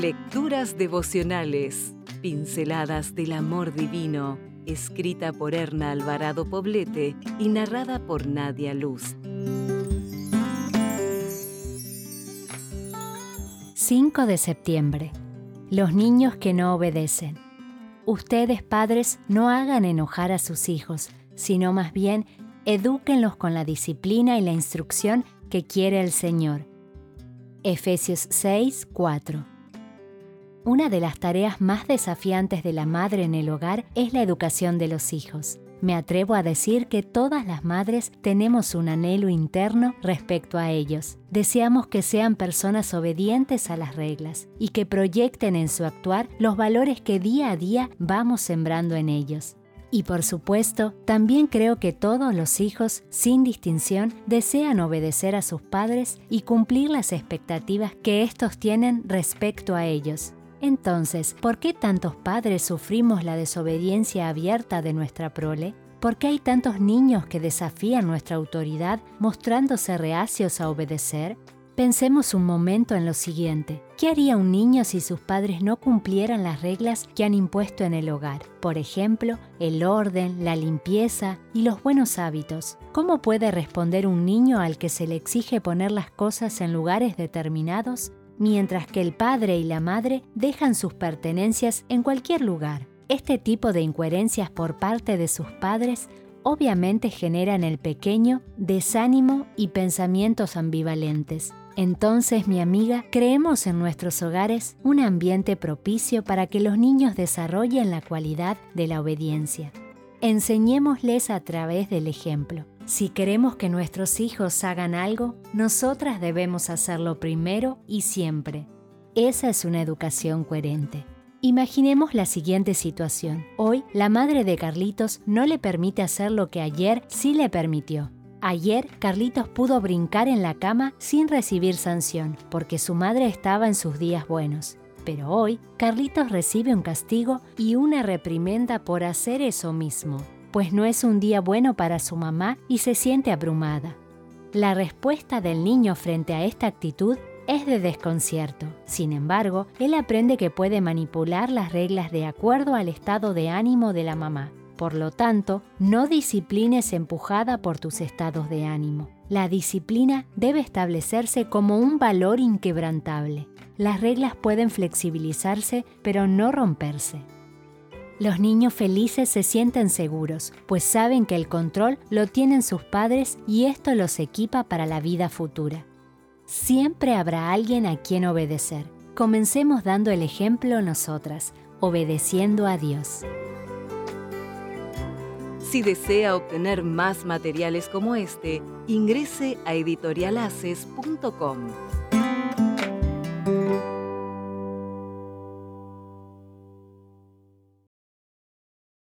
Lecturas devocionales, pinceladas del amor divino, escrita por Erna Alvarado Poblete y narrada por Nadia Luz. 5 de septiembre. Los niños que no obedecen. Ustedes, padres, no hagan enojar a sus hijos, sino más bien edúquenlos con la disciplina y la instrucción que quiere el Señor. Efesios 6, 4. Una de las tareas más desafiantes de la madre en el hogar es la educación de los hijos. Me atrevo a decir que todas las madres tenemos un anhelo interno respecto a ellos. Deseamos que sean personas obedientes a las reglas y que proyecten en su actuar los valores que día a día vamos sembrando en ellos. Y por supuesto, también creo que todos los hijos, sin distinción, desean obedecer a sus padres y cumplir las expectativas que estos tienen respecto a ellos. Entonces, ¿por qué tantos padres sufrimos la desobediencia abierta de nuestra prole? ¿Por qué hay tantos niños que desafían nuestra autoridad mostrándose reacios a obedecer? Pensemos un momento en lo siguiente. ¿Qué haría un niño si sus padres no cumplieran las reglas que han impuesto en el hogar? Por ejemplo, el orden, la limpieza y los buenos hábitos. ¿Cómo puede responder un niño al que se le exige poner las cosas en lugares determinados mientras que el padre y la madre dejan sus pertenencias en cualquier lugar. Este tipo de incoherencias por parte de sus padres obviamente genera en el pequeño desánimo y pensamientos ambivalentes. Entonces, mi amiga, creemos en nuestros hogares un ambiente propicio para que los niños desarrollen la cualidad de la obediencia. Enseñémosles a través del ejemplo. Si queremos que nuestros hijos hagan algo, nosotras debemos hacerlo primero y siempre. Esa es una educación coherente. Imaginemos la siguiente situación. Hoy, la madre de Carlitos no le permite hacer lo que ayer sí le permitió. Ayer, Carlitos pudo brincar en la cama sin recibir sanción, porque su madre estaba en sus días buenos. Pero hoy, Carlitos recibe un castigo y una reprimenda por hacer eso mismo pues no es un día bueno para su mamá y se siente abrumada. La respuesta del niño frente a esta actitud es de desconcierto. Sin embargo, él aprende que puede manipular las reglas de acuerdo al estado de ánimo de la mamá. Por lo tanto, no disciplines empujada por tus estados de ánimo. La disciplina debe establecerse como un valor inquebrantable. Las reglas pueden flexibilizarse, pero no romperse. Los niños felices se sienten seguros, pues saben que el control lo tienen sus padres y esto los equipa para la vida futura. Siempre habrá alguien a quien obedecer. Comencemos dando el ejemplo nosotras, obedeciendo a Dios. Si desea obtener más materiales como este, ingrese a editorialaces.com.